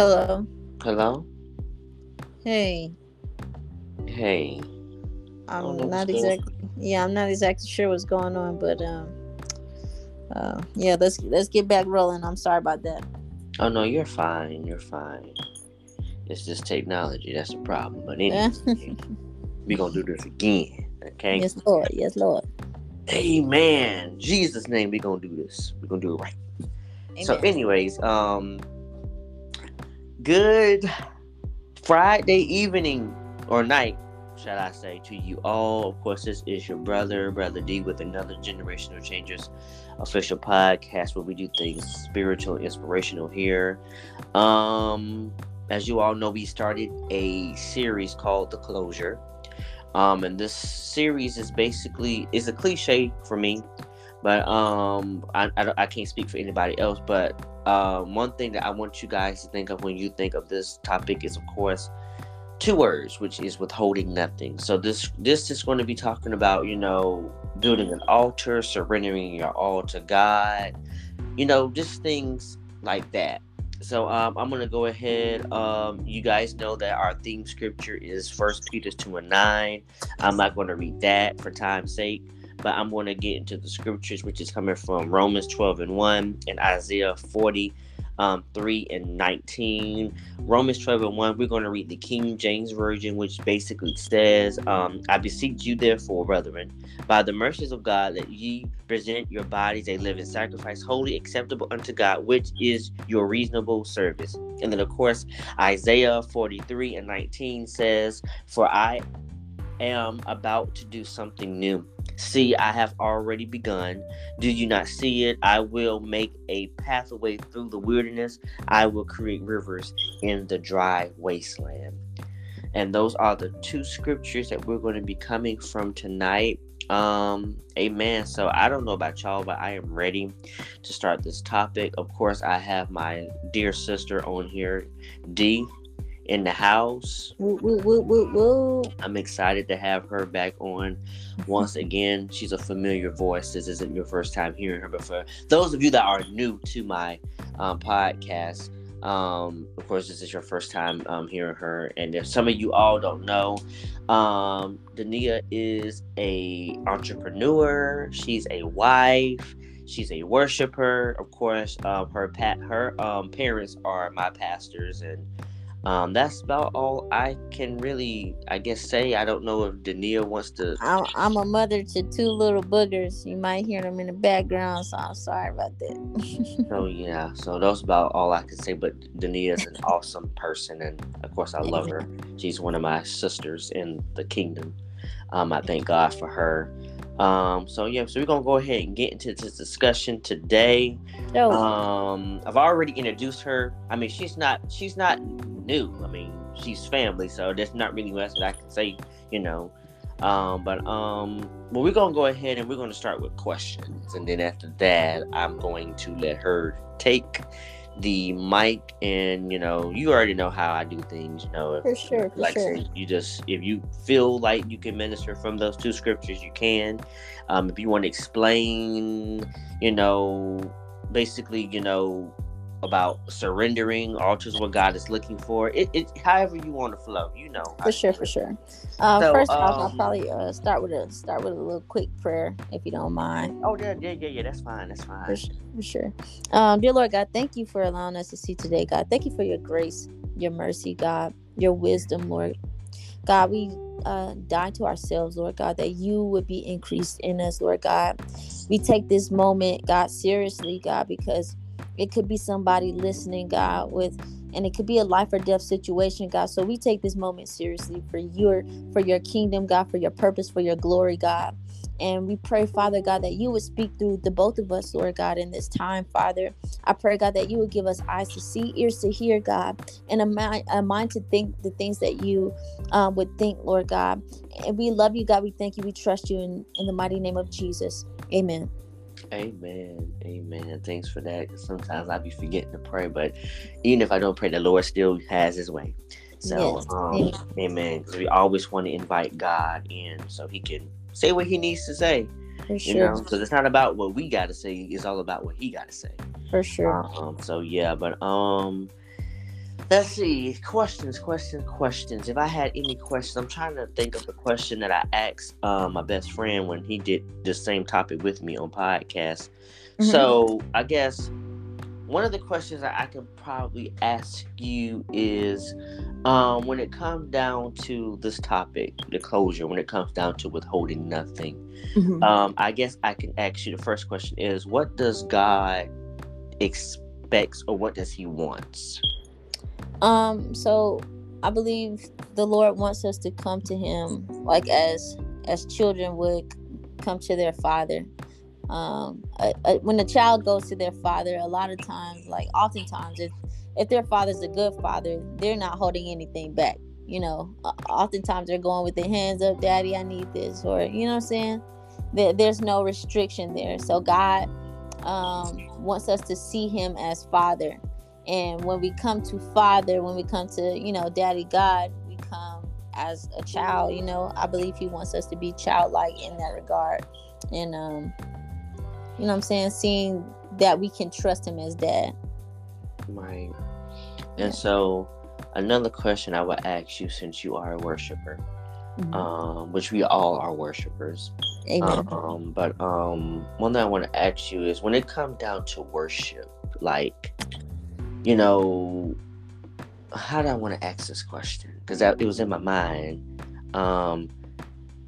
Hello. Hello. Hey. Hey. I'm no, not exactly. Yeah, I'm not exactly sure what's going on, but um, uh, yeah, let's let's get back rolling. I'm sorry about that. Oh no, you're fine. You're fine. It's just technology. That's the problem. But anyway, we gonna do this again. Okay. yes, Lord. Yes, Lord. Amen. Jesus' name, we gonna do this. we gonna do it right. So, anyways, um, good Friday evening or night, shall I say, to you all. Of course, this is your brother, Brother D, with another Generational Changers official podcast where we do things spiritual, inspirational here. Um, as you all know, we started a series called The Closure. Um, and this series is basically is a cliche for me, but um, I, I, I can't speak for anybody else. But um, one thing that I want you guys to think of when you think of this topic is, of course, two words, which is withholding nothing. So this this is going to be talking about you know building an altar, surrendering your all to God, you know, just things like that. So um, I'm gonna go ahead. Um, you guys know that our theme scripture is First Peter two and nine. I'm not going to read that for time's sake, but I'm going to get into the scriptures, which is coming from Romans 12 and 1 and Isaiah 40, um, 3 and 19. Romans 12 and 1, we're going to read the King James Version, which basically says, um, I beseech you, therefore, brethren, by the mercies of God, that ye present your bodies a living sacrifice, holy, acceptable unto God, which is your reasonable service. And then, of course, Isaiah 43 and 19 says, For I am about to do something new. See, I have already begun. Do you not see it? I will make a pathway through the wilderness. I will create rivers in the dry wasteland. And those are the two scriptures that we're going to be coming from tonight. Um, amen. So I don't know about y'all, but I am ready to start this topic. Of course, I have my dear sister on here, D, in the house. Woo, woo, woo. I'm excited to have her back on once again. She's a familiar voice. This isn't your first time hearing her, but for those of you that are new to my um, podcast, um, of course, this is your first time um, hearing her. And if some of you all don't know, um, Denia is a entrepreneur. She's a wife. She's a worshiper. Of course, um, her pat her um, parents are my pastors and um, that's about all I can really, I guess, say. I don't know if Denia wants to. I'm, I'm a mother to two little boogers. You might hear them in the background, so I'm sorry about that. So yeah, so that's about all I can say. But Denia is an awesome person, and of course, I love her. She's one of my sisters in the kingdom. Um, I thank God for her. Um, so yeah, so we're gonna go ahead and get into this discussion today. so, Um, I've already introduced her. I mean, she's not she's not new. I mean, she's family, so there's not really much that I can say, you know. Um, but um, well, we're gonna go ahead and we're gonna start with questions, and then after that, I'm going to let her take the mic, and you know, you already know how I do things. You know, for sure, for like sure. you just if you feel like you can minister from those two scriptures, you can. Um, if you want to explain, you know, basically, you know, about surrendering, altars what God is looking for. It, it however you want to flow, you know. For sure, for sure. Uh, So, first off, I'll um, probably uh, start with a start with a little quick prayer, if you don't mind. Oh yeah, yeah, yeah, yeah. That's fine. That's fine. For sure, for sure. Um, dear Lord God, thank you for allowing us to see today, God. Thank you for your grace, your mercy, God, your wisdom, Lord. God, we uh, die to ourselves, Lord God, that you would be increased in us, Lord God. We take this moment, God, seriously, God, because it could be somebody listening, God, with and it could be a life or death situation, God. So we take this moment seriously for your for your kingdom, God, for your purpose, for your glory, God. And we pray, Father God, that you would speak through the both of us, Lord God, in this time, Father. I pray, God, that you would give us eyes to see, ears to hear, God, and a mind, a mind to think the things that you um, would think, Lord God. And we love you, God. We thank you. We trust you in, in the mighty name of Jesus. Amen. Amen. Amen. Thanks for that. Sometimes I be forgetting to pray, but even if I don't pray, the Lord still has His way. So, Yes. um, Amen. amen. Because we always want to invite God in so He can say what He needs to say. For You sure. know, because it's not about what we got to say; it's all about what He got to say. For sure. Um. So yeah, but um, Let's see. Questions, questions, questions. If I had any questions, I'm trying to think of the question that I asked uh, my best friend when he did the same topic with me on podcast. Mm-hmm. So I guess one of the questions that I can probably ask you is um, when it comes down to this topic, the closure, when it comes down to withholding nothing, mm-hmm. um, I guess I can ask you the first question is what does God expects or what does he wants? Um, so I believe the Lord wants us to come to him like as as children would come to their father. Um, a, a, when a child goes to their father, a lot of times, like oftentimes, if if their father's a good father, they're not holding anything back. You know, oftentimes they're going with their hands up, Daddy, I need this, or you know what I'm saying. There, there's no restriction there. So God um, wants us to see Him as Father and when we come to Father, when we come to, you know, Daddy God, we come as a child, you know. I believe He wants us to be childlike in that regard. And, um, you know I'm saying? Seeing that we can trust Him as dad. Right. And so, another question I would ask you since you are a worshiper, mm-hmm. um, which we all are worshipers. Amen. Um, but um, one thing I want to ask you is when it comes down to worship, like you know, how do I want to ask this question? Because it was in my mind. Um,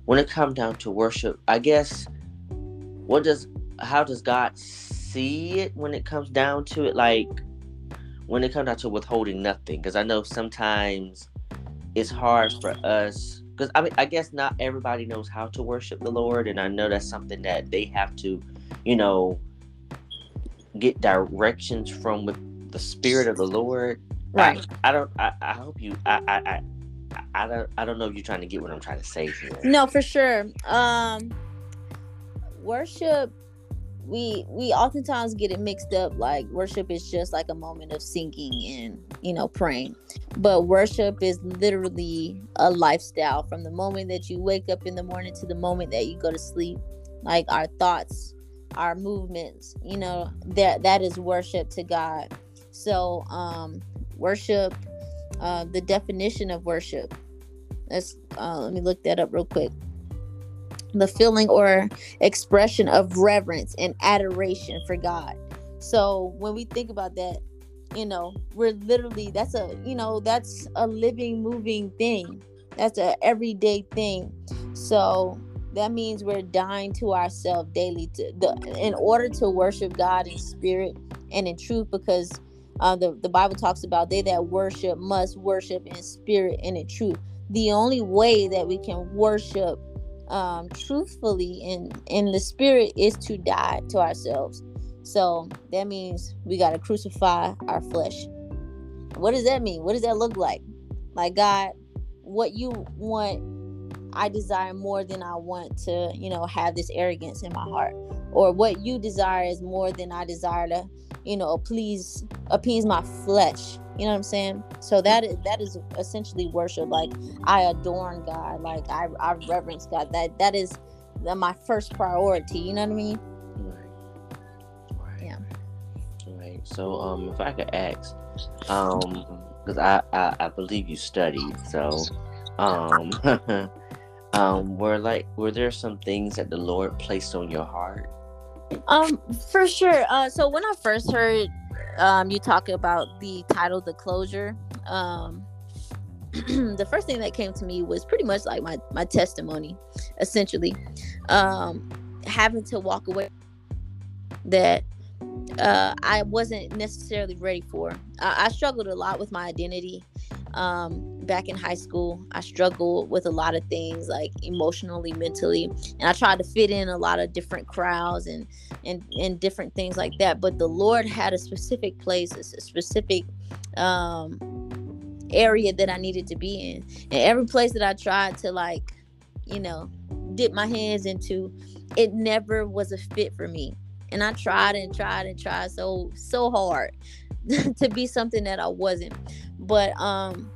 when it comes down to worship, I guess, what does, how does God see it when it comes down to it? Like, when it comes down to withholding nothing, because I know sometimes it's hard for us. Because I mean, I guess not everybody knows how to worship the Lord, and I know that's something that they have to, you know, get directions from with the spirit of the Lord. Right. I, I don't. I, I, hope you. I, I. I. I don't. I don't know if you're trying to get what I'm trying to say here. No, for sure. Um, worship. We we oftentimes get it mixed up. Like worship is just like a moment of singing and you know praying, but worship is literally a lifestyle from the moment that you wake up in the morning to the moment that you go to sleep. Like our thoughts, our movements. You know that that is worship to God so, um, worship, uh, the definition of worship. Let's uh, let me look that up real quick. The feeling or expression of reverence and adoration for God. So when we think about that, you know, we're literally that's a you know that's a living, moving thing. That's a everyday thing. So that means we're dying to ourselves daily to the in order to worship God in spirit and in truth because uh, the, the Bible talks about they that worship must worship in spirit and in truth. The only way that we can worship um, truthfully in in the spirit is to die to ourselves. So that means we got to crucify our flesh. What does that mean? What does that look like? Like God, what you want, I desire more than I want to, you know, have this arrogance in my heart. Or what you desire is more than I desire to you know please appease my flesh. You know what i'm saying? So that is that is essentially worship. Like i adorn god. Like i, I reverence god. That that is my first priority. You know what i mean? Right. Right. Yeah. Right. So um if i could ask um because I, I i believe you studied so um um were like were there some things that the lord placed on your heart um, for sure. Uh, so when I first heard um you talk about the title, the closure, um, the first thing that came to me was pretty much like my my testimony, essentially, um, having to walk away that uh, I wasn't necessarily ready for. I, I struggled a lot with my identity um, back in high school. I struggled with a lot of things like emotionally, mentally, and I tried to fit in a lot of different crowds and and and different things like that. But the Lord had a specific place, a specific um, area that I needed to be in, and every place that I tried to like, you know, dip my hands into, it never was a fit for me. And I tried and tried and tried so so hard to be something that I wasn't but um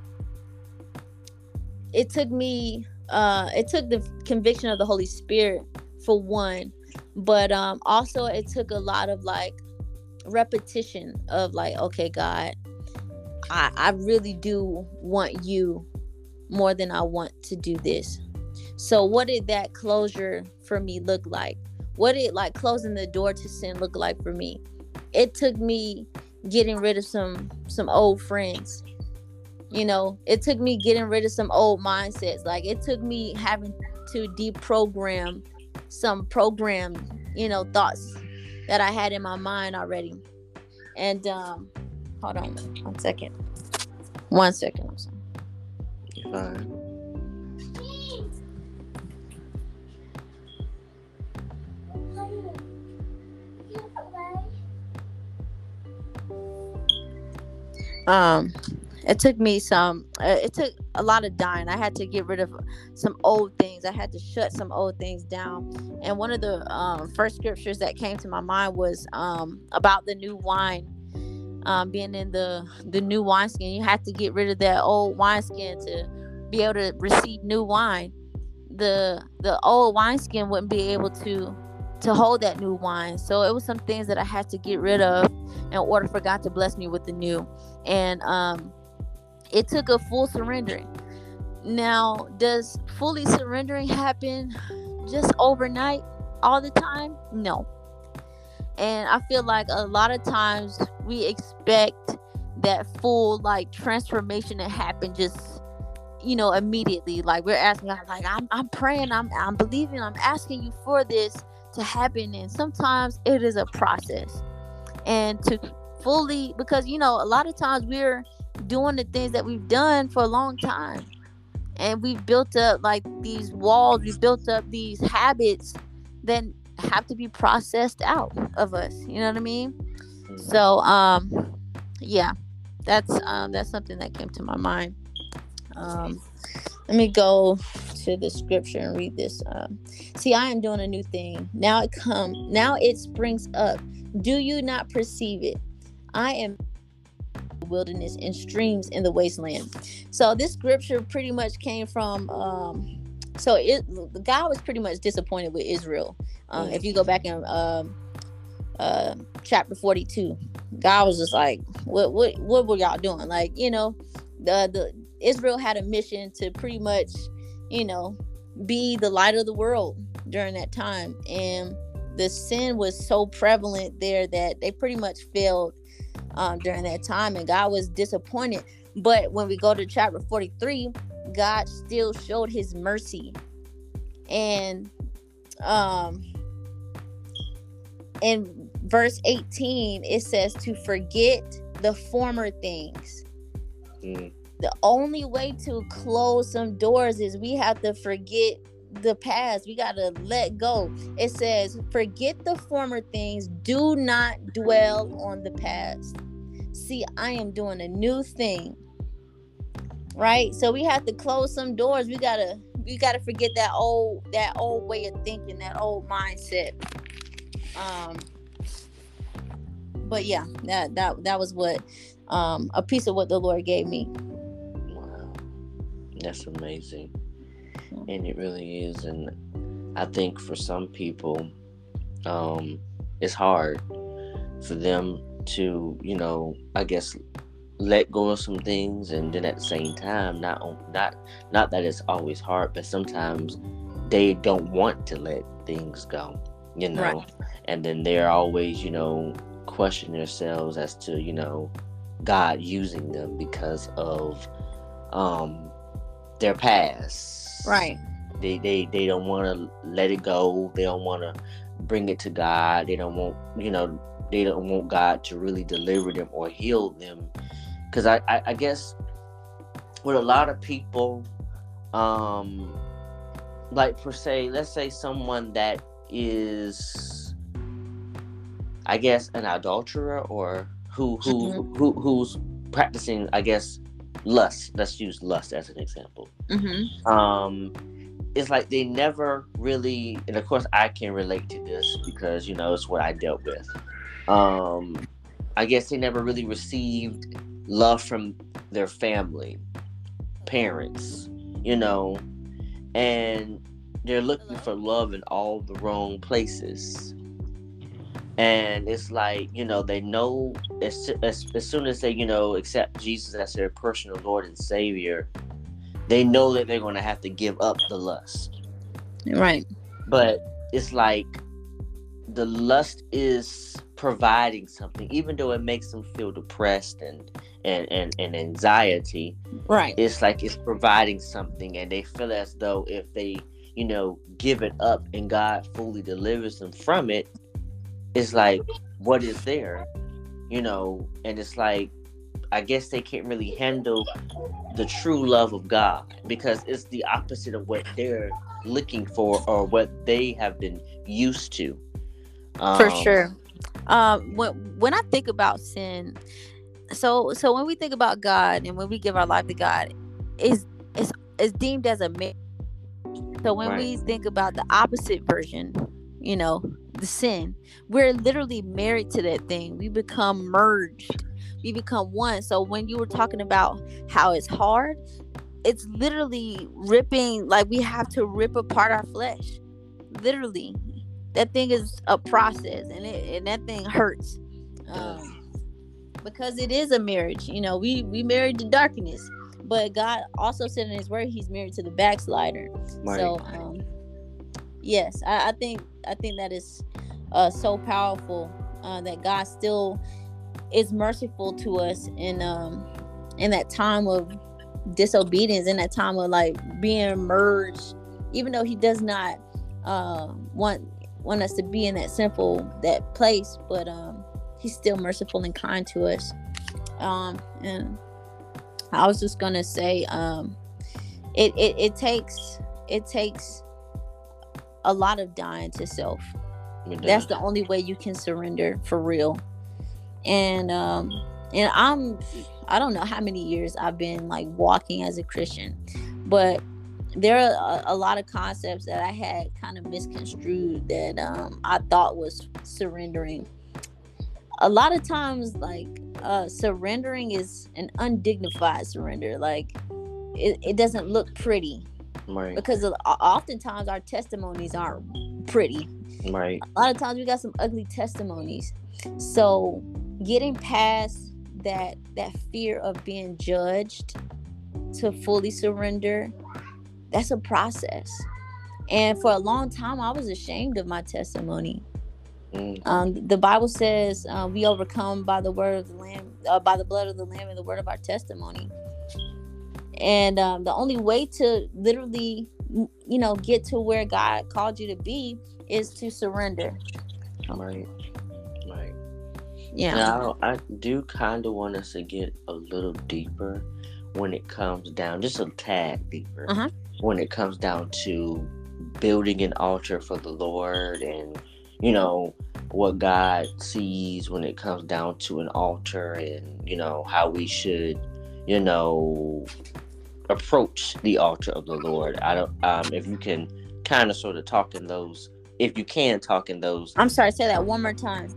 it took me uh it took the conviction of the holy spirit for one but um also it took a lot of like repetition of like okay god I, I really do want you more than I want to do this. So what did that closure for me look like? What did like closing the door to sin look like for me? It took me getting rid of some some old friends. You know, it took me getting rid of some old mindsets. Like it took me having to deprogram some programmed, you know, thoughts that I had in my mind already. And um hold on one second. One second. I'm sorry. Fine. um it took me some uh, it took a lot of dying. I had to get rid of some old things. I had to shut some old things down. And one of the um, first scriptures that came to my mind was um, about the new wine um, being in the the new wineskin. You have to get rid of that old wineskin to be able to receive new wine. The the old wineskin wouldn't be able to to hold that new wine. So it was some things that i had to get rid of in order for god to bless me with the new. And um it took a full surrendering. Now does fully surrendering happen just overnight all the time? No. And i feel like a lot of times we expect that full like transformation to happen just you know immediately. Like we're asking like I'm, I'm praying I'm, I'm believing i'm asking you for this to happen. And sometimes it is a process. And to fully because you know a lot of times we're doing the things that we've done for a long time. And we've built up like these walls we've built up these habits that have to be processed out of us you know what i mean? So um yeah that's um that's something that came to my mind. Um let me go to the scripture and read this um see i am doing a new thing. Now it come now it springs up. Do you not perceive it? I am wilderness and streams in the wasteland. So this scripture pretty much came from um so it god was pretty much disappointed with israel. Uh, if you go back in um uh chapter 42 god was just like what what what were y'all doing? Like you know the the israel had a mission to pretty much you know be the light of the world during that time. And the sin was so prevalent there that they pretty much failed um, during that time and god was disappointed but when we go to chapter 43 god still showed his mercy and um in verse 18 it says to forget the former things Mm. the only way to close some doors is we have to forget the past. We got to let go. It says, forget the former things, do not dwell on the past. See, I am doing a new thing. Right? So we have to close some doors. We got to we got to forget that old that old way of thinking, that old mindset. Um but yeah, that that that was what um a piece of what the Lord gave me. Wow. That's amazing. And it really is. And I think for some people, um, it's hard for them to, you know, I guess let go of some things and then at the same time not not not that it's always hard, but sometimes they don't want to let things go, you know. Right. And then they're always, you know, questioning themselves as to, you know, God using them because of um their past. Right. They they they don't want to let it go. They don't want to bring it to God. They don't want you know they don't want God to really deliver them or heal them. Because I, I I guess with a lot of people, um, like per se, let's say someone that is, I guess, an adulterer or who who who who's practicing, I guess, lust. Let's use lust as an example. Mm-hmm. Um, it's like they never really, and of course, I can relate to this because you know it's what I dealt with. Um, I guess they never really received love from their family, parents, you know, and they're looking for love in all the wrong places. and it's like you know they know as, as, as soon as they you know accept jesus as their personal lord and savior they know that they're going to have to give up the lust. Right. But it's like the lust is providing something even though it makes them feel depressed and and and, and anxiety right. it's like it's providing something and they feel as though if they you know give it up and god fully delivers them from it it's like what is there? You know and it's like i guess they can't really handle the true love of god because it's the opposite of what they're looking for or what they have been used to. Um, for sure um when when i think about sin so so when we think about god and when we give our life to god is is is deemed as a marriage so when right. we think about the opposite version you know the sin. We're literally married to that thing. We become merged. We become one. So when you were talking about how it's hard, it's literally ripping like we have to rip apart our flesh. Literally. That thing is a process and it and that thing hurts. Um, because it is a marriage. You know, we we married to darkness. But God also said in his word he's married to the backslider. Right. So um yes, I, I think I think that is uh, so powerful uh, that God still is merciful to us in um in that time of disobedience, in that time of like being merged, even though He does not uh, want want us to be in that simple that place, but um He's still merciful and kind to us. Um and I was just gonna say um it, it, it takes it takes a lot of dying to self. That's the only way you can surrender for real. And um and I'm I don't know how many years I've been like walking as a Christian, but there are a, a lot of concepts that I had kind of misconstrued that um I thought was surrendering. A lot of times like uh surrendering is an undignified surrender. Like it, it doesn't look pretty Right. Because oftentimes our testimonies aren't pretty. Right. A lot of times we got some ugly testimonies. So getting past that that fear of being judged to fully surrender, that's a process. And for a long time, I was ashamed of my testimony. Mm. Um, the Bible says uh, we overcome by the word of the Lamb, uh, by the blood of the Lamb, and the word of our testimony and um, the only way to literally you know get to where god called you to be is to surrender right right yeah now i do kind of want us to get a little deeper when it comes down just a tad deeper uh-huh. When it comes down to building an altar for the lord and you know what god sees when it comes down to an altar and you know how we should you know approach the altar of the Lord. I don't um if you can kind of sort of talk in those if you can talk in those I'm sorry, say that one more time.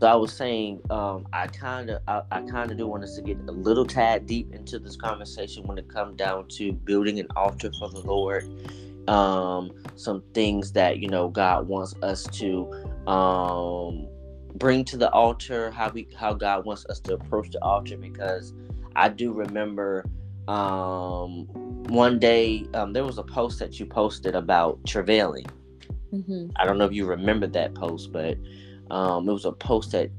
So I was saying, um, I kind of, I, I kind of do want us to get a little tad deep into this conversation when it comes down to building an altar for the Lord. Um, some things that you know God wants us to um, bring to the altar, how we, how God wants us to approach the altar. Because I do remember um, one day um, there was a post that you posted about travailing. Mm-hmm. I don't know if you remember that post, but um, it was a post that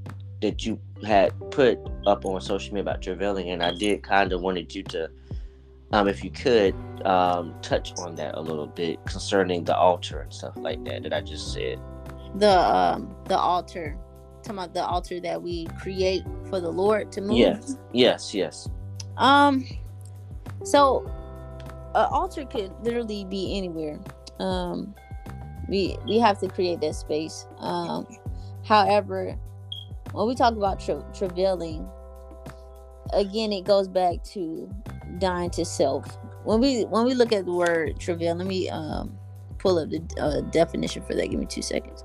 that you had put up on social media about travailing, and I did kind of wanted you to, um, if you could, um, touch on that a little bit concerning the altar and stuff like that that I just said. The um, the altar, talking about the altar that we create for the Lord to move. Yes, yes, yes. Um, so, an altar could literally be anywhere. Um, we we have to create that space. Um, however, when we talk about tra- travailing, again, it goes back to dying to self. When we when we look at the word travail, let me um, pull up the uh, definition for that. Give me two seconds.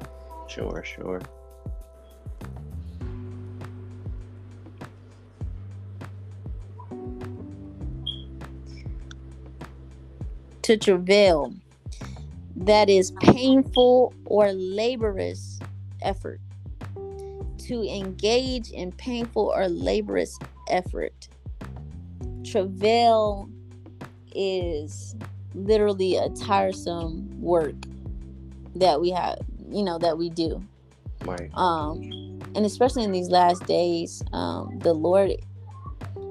Sure, sure. to travail that is painful or laborious effort to engage in painful or laborious effort. Travail is literally a tiresome work that we have, you know, that we do. Right. Um, and especially in these last days, um, the Lord,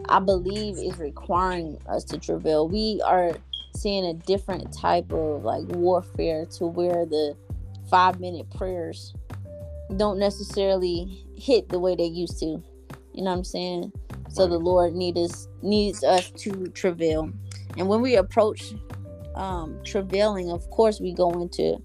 I believe, is requiring us to travail. We are seeing a different type of like warfare to where the five minute prayers don't necessarily hit the way they used to. You know what I'm saying? So the Lord needs us needs us to travail. And when we approach um travailing, of course we go into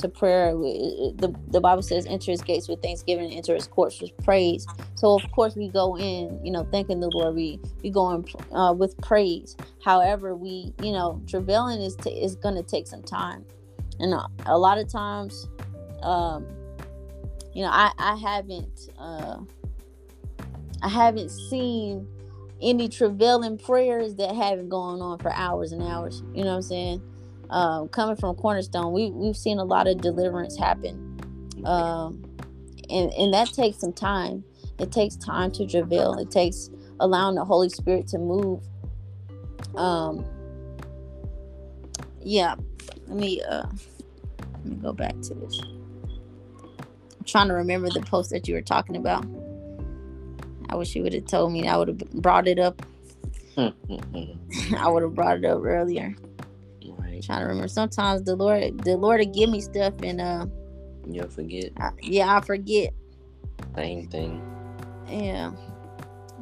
to prayer. The, the Bible says, enter his gates with thanksgiving enter his courts with praise. So, of course, we go in, you know, thanking the Lord. We, we go in uh, with praise. However, we, you know, travailing is, t- is going to take some time. And a, a lot of times, um, you know, I, I haven't, uh, I haven't seen any travailing prayers that haven't gone on for hours and hours. You know what I'm saying? Um, coming from Cornerstone, we we've seen a lot of deliverance happen, um, and and that takes some time. It takes time to travail. It takes allowing the Holy Spirit to move. Um, yeah, let me uh, let me go back to this. I'm trying to remember the post that you were talking about. I wish you would have told me. I would have brought it up. I would have brought it up earlier. Right. Trying to remember. Sometimes the Lord, the Lord will give me stuff and uh. You'll forget. I, yeah, I forget. Same thing. Yeah.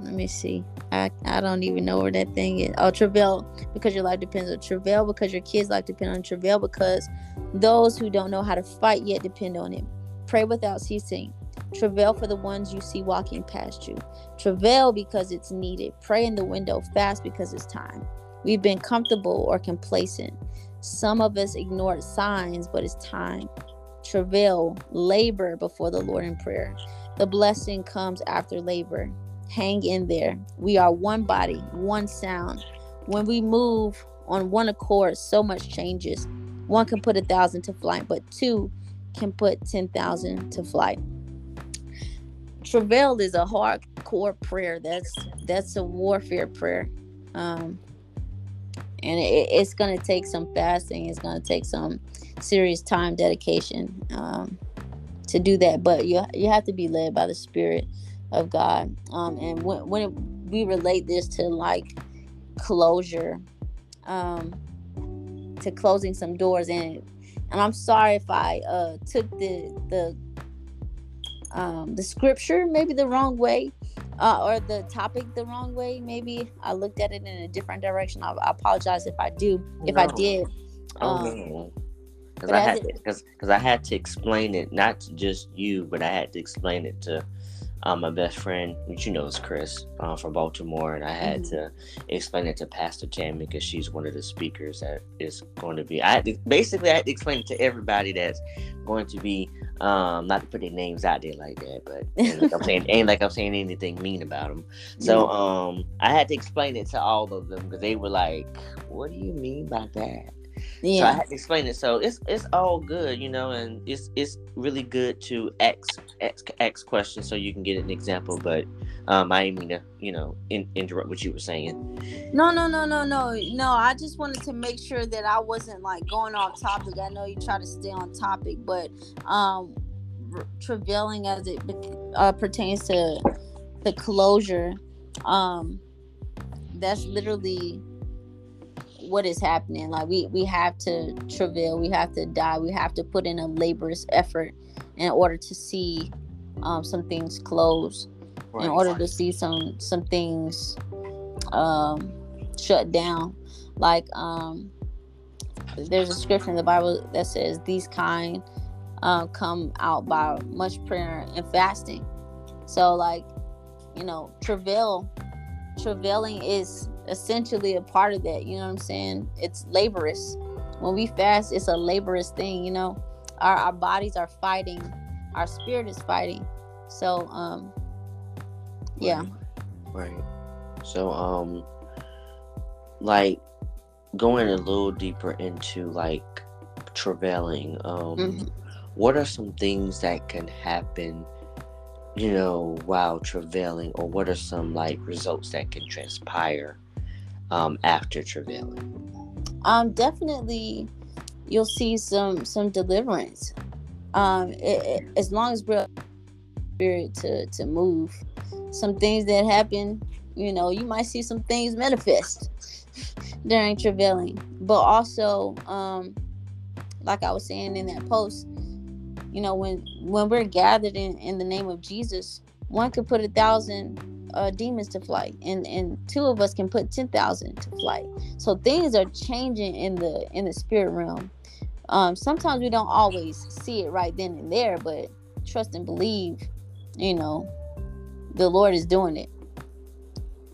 Let me see. I, I don't even know where that thing is. Oh, travail because your life depends on travail because your kids' life depend on travail because those who don't know how to fight yet depend on it. Pray without ceasing. Travail for the ones you see walking past you. Travail because it's needed. Pray in the window fast because it's time. We've been comfortable or complacent. Some of us ignored signs, but it's time. Travail, labor before the Lord in prayer. The blessing comes after labor. Hang in there. We are one body, one sound. When we move on one accord, so much changes. One can put a thousand to flight, but two can put 10,000 to flight. Travail is a hardcore prayer. That's that's a warfare prayer. Um, and it, it's going to take some fasting it's going to take some serious time dedication um, to do that but you, you have to be led by the spirit of god um, and when, when it, we relate this to like closure um, to closing some doors and and i'm sorry if i uh, took the the um, the scripture maybe the wrong way uh, or the topic the wrong way. Maybe I looked at it in a different direction. I, I apologize if I do. If no. I did. Oh um. Because I had because because I had to explain it not to just you, but I had to explain it to um, my best friend, which you know is Chris uh, from Baltimore, and I had mm-hmm. to explain it to Pastor Tammy because she's one of the speakers that is going to be. I had to, basically I had to explain it to everybody that's going to be um, not to put their names out there like that, but ain't like I'm saying ain't like I'm saying anything mean about them. So um, I had to explain it to all of them because they were like, "What do you mean by that?" Yeah. So I had to explain it. So it's it's all good, you know, and it's it's really good to ask ask, ask questions so you can get an example. But um, I didn't mean to, you know, in, interrupt what you were saying. No, no, no, no, no, no. I just wanted to make sure that I wasn't like going off topic. I know you try to stay on topic, but um, travailing as it uh, pertains to the closure, um, that's literally what is happening. Like we we have to travail we have to die we have to put in a laborious effort in order to see um, some things close right. in order to see some some things um, shut down. Like um, there's a scripture in the bible that says these kind uh, come out by much prayer and fasting. So like you know travail travailing is essentially a part of that. You know what I'm saying? It's laborious. When we fast, it's a laborious thing. You know, our our bodies are fighting, our spirit is fighting. So, um, yeah. Right. So, um, like going a little deeper into like travailing, um, mm-hmm. what are some things that can happen you know, while travailing, or what are some like results that can transpire um, after travailing? Um, definitely, you'll see some some deliverance. Um, it, it, as long as we're spirit to to move, some things that happen, you know, you might see some things manifest during travailing, but also, um, like I was saying in that post, you know, when when we're gathered in in the name of Jesus, one could put a thousand uh, demons to flight, and and two of us can put ten thousand to flight. So things are changing in the in the spirit realm. Um, sometimes we don't always see it right then and there, but trust and believe, you know, the Lord is doing it,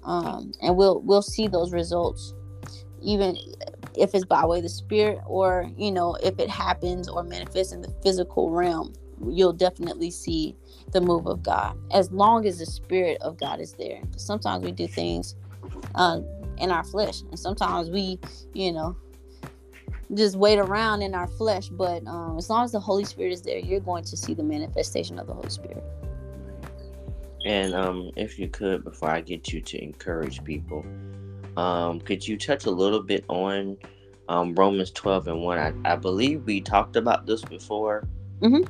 um, and we'll we'll see those results, even if it's by way of the spirit or you know if it happens or manifests in the physical realm you'll definitely see the move of god as long as the spirit of god is there sometimes we do things uh, in our flesh and sometimes we you know just wait around in our flesh but um, as long as the holy spirit is there you're going to see the manifestation of the holy spirit and um, if you could before i get you to encourage people um, could you touch a little bit on um, Romans 12 and 1? I, I believe we talked about this before. Mm-hmm.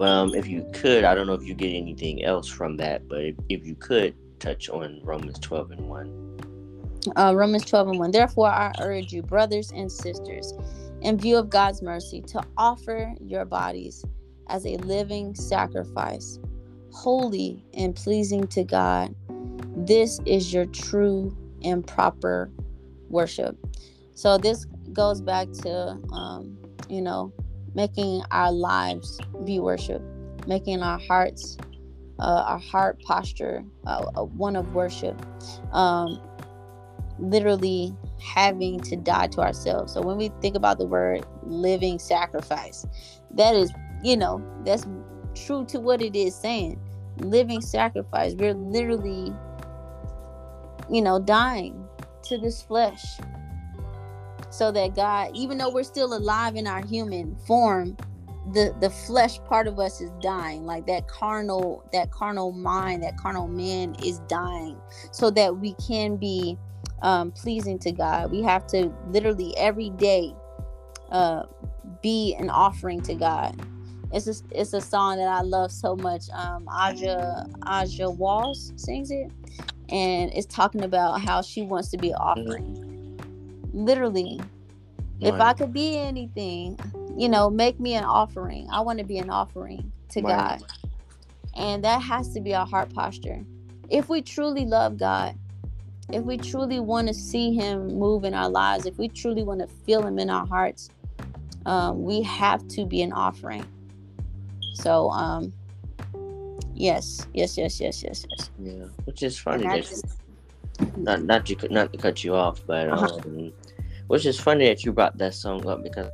Um, if you could, I don't know if you get anything else from that, but if, if you could touch on Romans 12 and 1. Uh, Romans 12 and 1. Therefore, I urge you, brothers and sisters, in view of God's mercy, to offer your bodies as a living sacrifice, holy and pleasing to God. This is your true and proper worship. So this goes back to, um, you know, making our lives be worship, making our hearts, uh, our heart posture, uh, one of worship. Um, literally having to die to ourselves. So when we think about the word living sacrifice, that is, you know, that's true to what it is saying. Living sacrifice. We're literally you know, dying to this flesh. So that God, even though we're still alive in our human form, the the flesh part of us is dying. Like that carnal that carnal mind that carnal man is dying so that we can be um, pleasing to god. We have to literally every day uh, be an offering to god. It's a, it's a song that i love so much. Um aja aja walls sings it. And it's talking about how she wants to be offering. Literally, right. if I could be anything, you know, make me an offering. I want to be an offering to right. God. And that has to be our heart posture. If we truly love God, if we truly want to see Him move in our lives, if we truly want to feel Him in our hearts, um, we have to be an offering. So, um, Yes, yes, yes, yes, yes, yes. Yeah, which is funny just... not not to not to cut you off, but uh-huh. Which is funny that you brought that song up because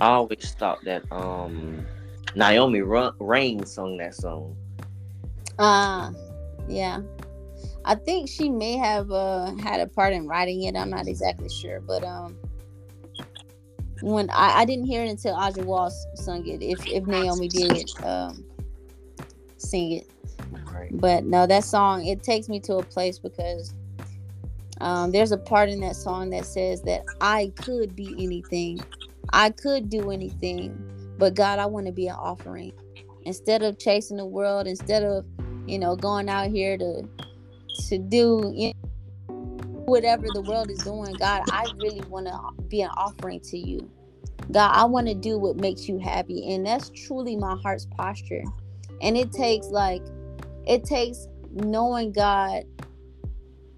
I always thought that um Naomi Raine sung that song. Uh yeah. I think she may have uh had a part in writing it. I'm not exactly sure, but um when I, I didn't hear it until Aja Walls sung it. If if Naomi did um, sing it, right. but no, that song it takes me to a place because um, there's a part in that song that says that I could be anything, I could do anything, but God, I want to be an offering. Instead of chasing the world, instead of you know going out here to to do you know, whatever the world is doing, God, I really want to be an offering to you. God, I want to do what makes you happy. And that's truly my heart's posture. And it takes like, it takes knowing God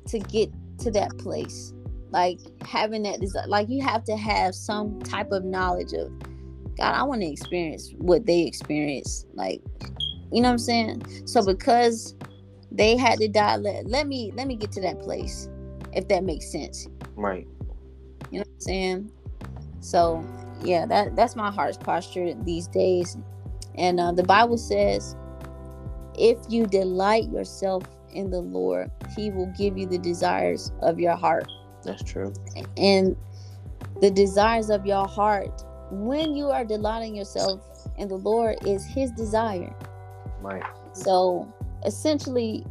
to get to that place. Like having that desire, like you have to have some type of knowledge of God, I want to experience what they experience. Like, you know what I'm saying? So because they had to die, let, let me let me get to that place if that makes sense. Right. You know what I'm saying? So yeah, that that's my heart's posture these days. And uh, the Bible says, if you delight yourself in the Lord, He will give you the desires of your heart. That's true. And the desires of your heart, when you are delighting yourself in the Lord is his desire. Right. So essentially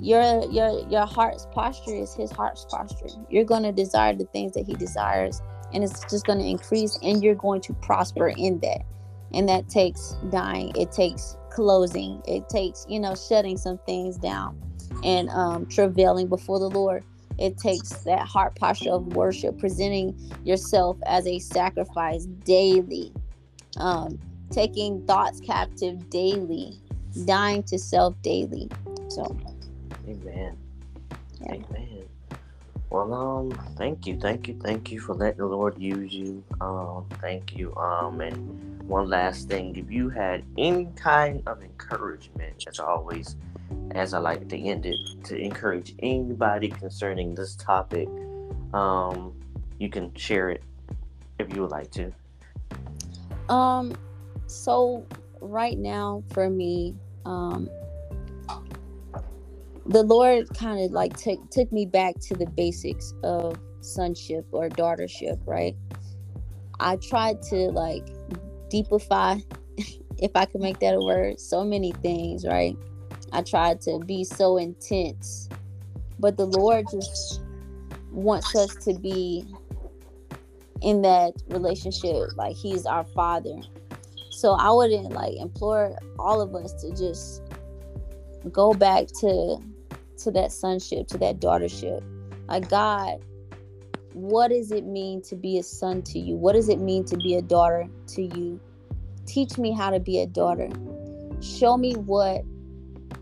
your your your heart's posture is his heart's posture. You're going to desire the things that he desires and it's just going to increase and you're going to prosper in that. And that takes dying, it takes closing, it takes, you know, shutting some things down and um travailing before the Lord. It takes that heart posture of worship, presenting yourself as a sacrifice daily, um, taking thoughts captive daily, dying to self daily. So, Amen. Yeah. Amen. Well, um, thank you, thank you, thank you for letting the Lord use you. Um, thank you. Um, and one last thing, if you had any kind of encouragement, as always, as I like to end it, to encourage anybody concerning this topic, um, you can share it if you would like to. Um, so right now for me, um, the Lord kind of like took took me back to the basics of sonship or daughtership, right? I tried to like deepify, if I could make that a word, so many things, right? I tried to be so intense, but the Lord just wants us to be in that relationship like He's our Father. So I wouldn't like implore all of us to just go back to to that sonship, to that daughtership. Like God, what does it mean to be a son to you? What does it mean to be a daughter to you? Teach me how to be a daughter. Show me what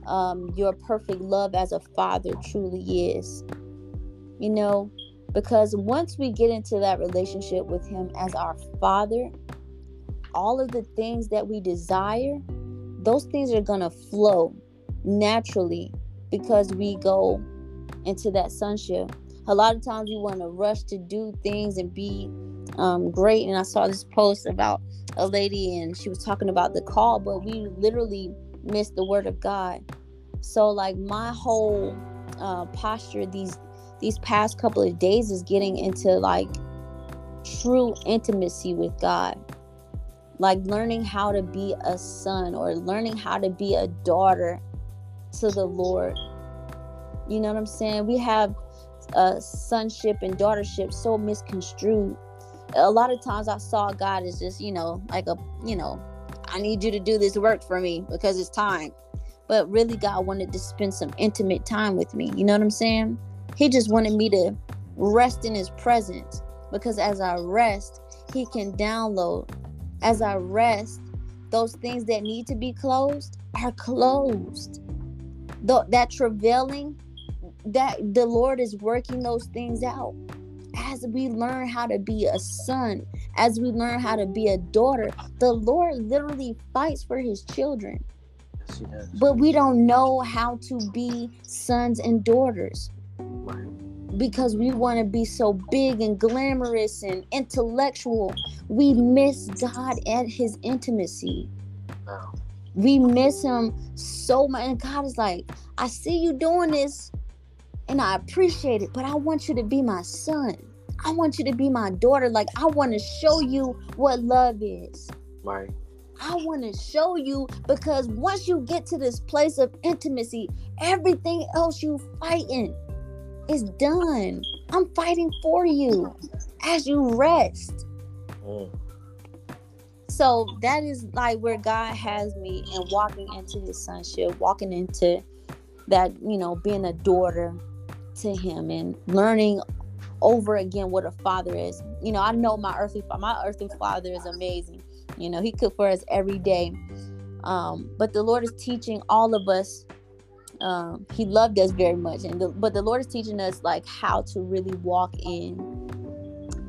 um, your perfect love as a father truly is. You know, because once we get into that relationship with Him as our Father, all of the things that we desire, those things are going to flow naturally because we go into that sonship. A lot of times we want to rush to do things and be um, great. And I saw this post about a lady and she was talking about the call, but we literally missed the word of God. So like my whole uh, posture these these past couple of days is getting into like true intimacy with God. Like learning how to be a son or learning how to be a daughter to the Lord. You know what I'm saying? We have uh, sonship and daughtership so misconstrued. A lot of times I saw God as just, you know, like a, you know, I need you to do this work for me because it's time. But really, God wanted to spend some intimate time with me. You know what I'm saying? He just wanted me to rest in His presence because as I rest, He can download. As I rest, those things that need to be closed are closed the, that travailing that the lord is working those things out. As we learn how to be a son as we learn how to be a daughter the lord literally fights for his children. Yes, but we don't know how to be sons and daughters because we want to be so big and glamorous and intellectual. We miss god at his intimacy. Wow. We miss him so much. And God is like, I see you doing this and I appreciate it, but I want you to be my son. I want you to be my daughter. Like, I want to show you what love is. Right. I want to show you because once you get to this place of intimacy, everything else you fighting is done. I'm fighting for you as you rest. Mm so that is like where God has me and walking into his sonship, walking into that, you know, being a daughter to him and learning over again what a father is. You know, I know my earthly my earthly father is amazing. You know, he cooked for us every day. Um, but the Lord is teaching all of us. Um, he loved us very much, and the, but the Lord is teaching us like how to really walk in,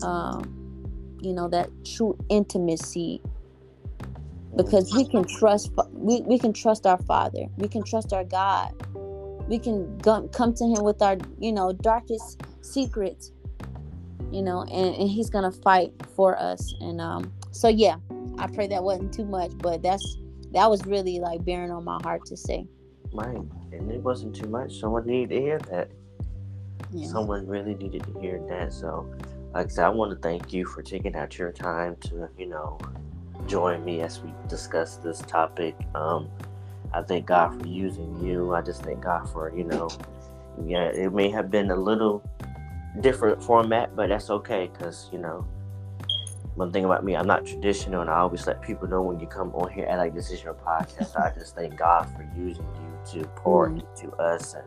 um, you know, that true intimacy because we can trust we, we can trust our father we can trust our god we can go, come to him with our you know darkest secrets you know and, and he's gonna fight for us. And um so yeah i pray that wasn't too much but that's that was really like bearing on my heart to say. Right and it wasn't too much. Someone needed to hear that. Yeah. someone really needed to hear that. So like i said i want to thank you for taking out your time to you know join me as we discuss this topic. Um, I thank God for using you. I just thank God for, you know, yeah, it may have been a little different format, but that's okay because, you know, one thing about me, I'm not traditional, and I always let people know when you come on here, and like this is your podcast. I just thank God for using you to pour mm-hmm. into us, and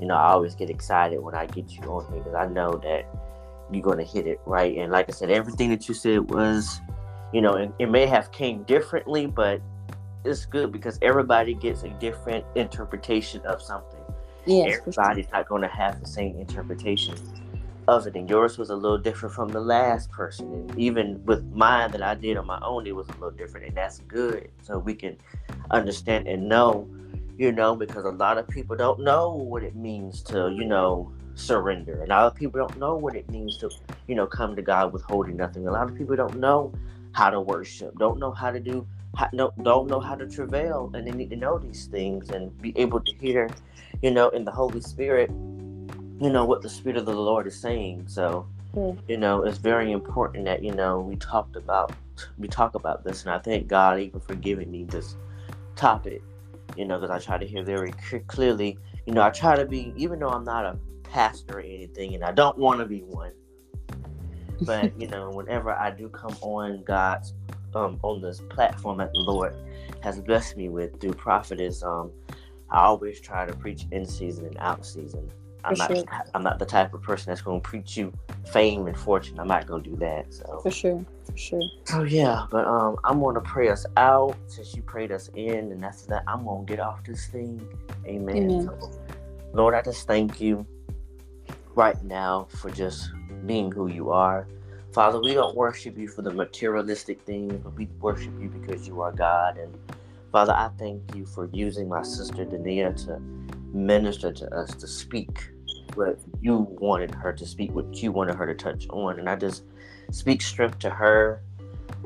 you know, I always get excited when I get you on here because I know that you're gonna hit it right. And like I said, everything that you said was, you know, it, it may have came differently, but it's good because everybody gets a different interpretation of something. Yes, everybody's sure. not going to have the same interpretation of it, and yours was a little different from the last person. And even with mine that I did on my own, it was a little different, and that's good. So we can understand and know, you know, because a lot of people don't know what it means to, you know, surrender. And a lot of people don't know what it means to, you know, come to God with holding nothing. A lot of people don't know how to worship, don't know how to do, no, don't know how to travail, and they need to know these things and be able to hear, you know, in the Holy Spirit, you know, what the Spirit of the Lord is saying. So, mm. you know, it's very important that you know we talked about, we talk about this, and I thank God even for giving me this topic, you know, because I try to hear very clearly. You know, I try to be, even though I'm not a pastor or anything, and I don't want to be one. But you know, whenever I do come on God's um, on this platform that the Lord has blessed me with through prophetess, um, I always try to preach in season and out season. I'm not sure. I'm not the type of person that's gonna preach you fame and fortune. I'm not gonna do that. So for sure, for sure. So yeah, but um, I'm gonna pray us out since you prayed us in, and after that, I'm gonna get off this thing. Amen. Amen. So, Lord, I just thank you right now for just being who you are. Father, we don't worship you for the materialistic things, but we worship you because you are God. And Father, I thank you for using my sister Denia to minister to us, to speak what you wanted her to speak, what you wanted her to touch on. And I just speak strength to her,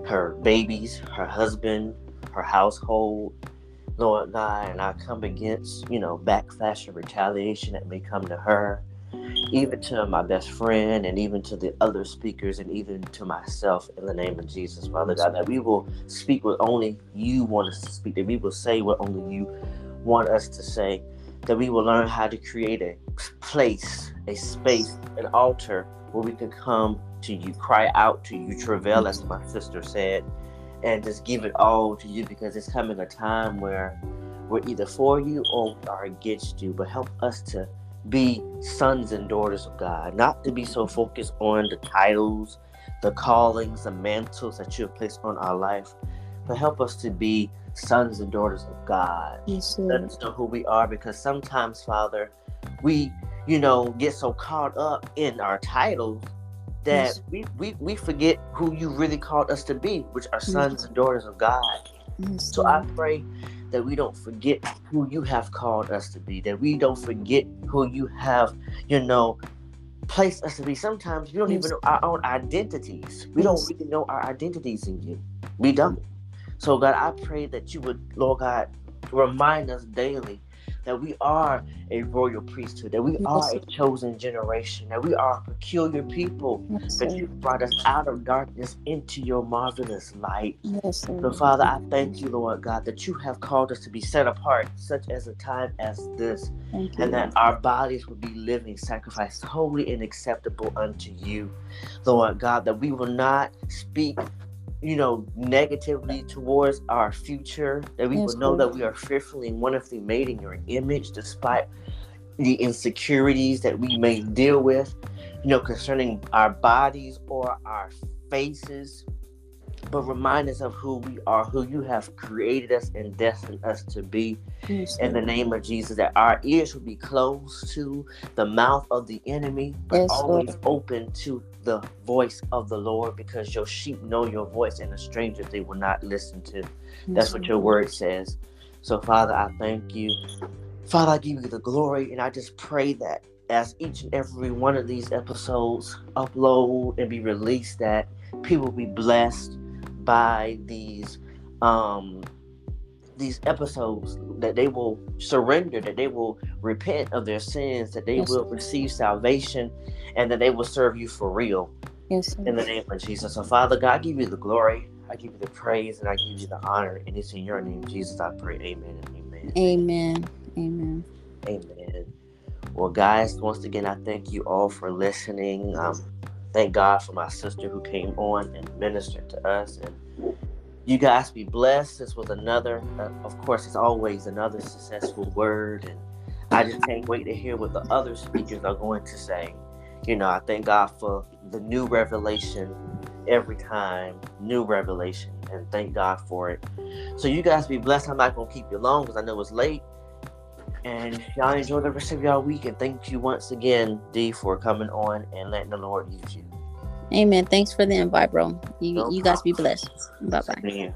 her babies, her husband, her household, Lord God. And I come against, you know, backlash and retaliation that may come to her even to my best friend and even to the other speakers and even to myself in the name of Jesus, Father God, that we will speak what only you want us to speak, that we will say what only you want us to say, that we will learn how to create a place, a space, an altar where we can come to you, cry out to you, travail, as my sister said, and just give it all to you because it's coming a time where we're either for you or we are against you. But help us to be sons and daughters of God, not to be so focused on the titles, the callings, the mantles that you have placed on our life, but help us to be sons and daughters of God. Yes, Let us know who we are because sometimes, Father, we, you know, get so caught up in our titles that yes. we, we, we forget who you really called us to be, which are sons yes. and daughters of God. so I pray that we don't forget who you have called us to be, that we don't forget who you have, you know, placed us to be. Sometimes we don't yes. even know our own identities. We yes. don't really know our identities in you. We don't. So, God, I pray that you would, Lord God, remind us daily that we are a royal priesthood, that we are a chosen generation, that we are a peculiar people, yes, that you brought us out of darkness into your marvelous light. Yes, so, Father, I thank you, Lord God, that you have called us to be set apart, such as a time as this, thank and you. that our bodies will be living sacrifice, holy and acceptable unto you, Lord God, that we will not speak you know, negatively towards our future, that we will know that we are fearfully and wonderfully made in your image, despite the insecurities that we may deal with, you know, concerning our bodies or our faces but remind us of who we are, who you have created us and destined us to be. Yes, in the name of Jesus, that our ears will be closed to the mouth of the enemy, but yes, always Lord. open to the voice of the Lord, because your sheep know your voice, and a stranger they will not listen to. That's what your word says. So, Father, I thank you. Father, I give you the glory, and I just pray that as each and every one of these episodes upload and be released, that people will be blessed by these um these episodes that they will surrender that they will repent of their sins that they yes. will receive salvation and that they will serve you for real yes in the name of jesus so father god give you the glory I give you the praise and I give you the honor. And it's in your name, Jesus, I pray. Amen and amen. Amen. Amen. Amen. Well, guys, once again, I thank you all for listening. Um, thank God for my sister who came on and ministered to us. And you guys be blessed. This was another, uh, of course, it's always another successful word. And I just can't wait to hear what the other speakers are going to say. You know, I thank God for the new revelation every time, new revelation, and thank God for it. So you guys be blessed. I'm not gonna keep you long because I know it's late. And y'all enjoy the rest of y'all week. And thank you once again, D, for coming on and letting the Lord use you. Amen. Thanks for the invite, bro. You, No you guys be blessed. Bye bye.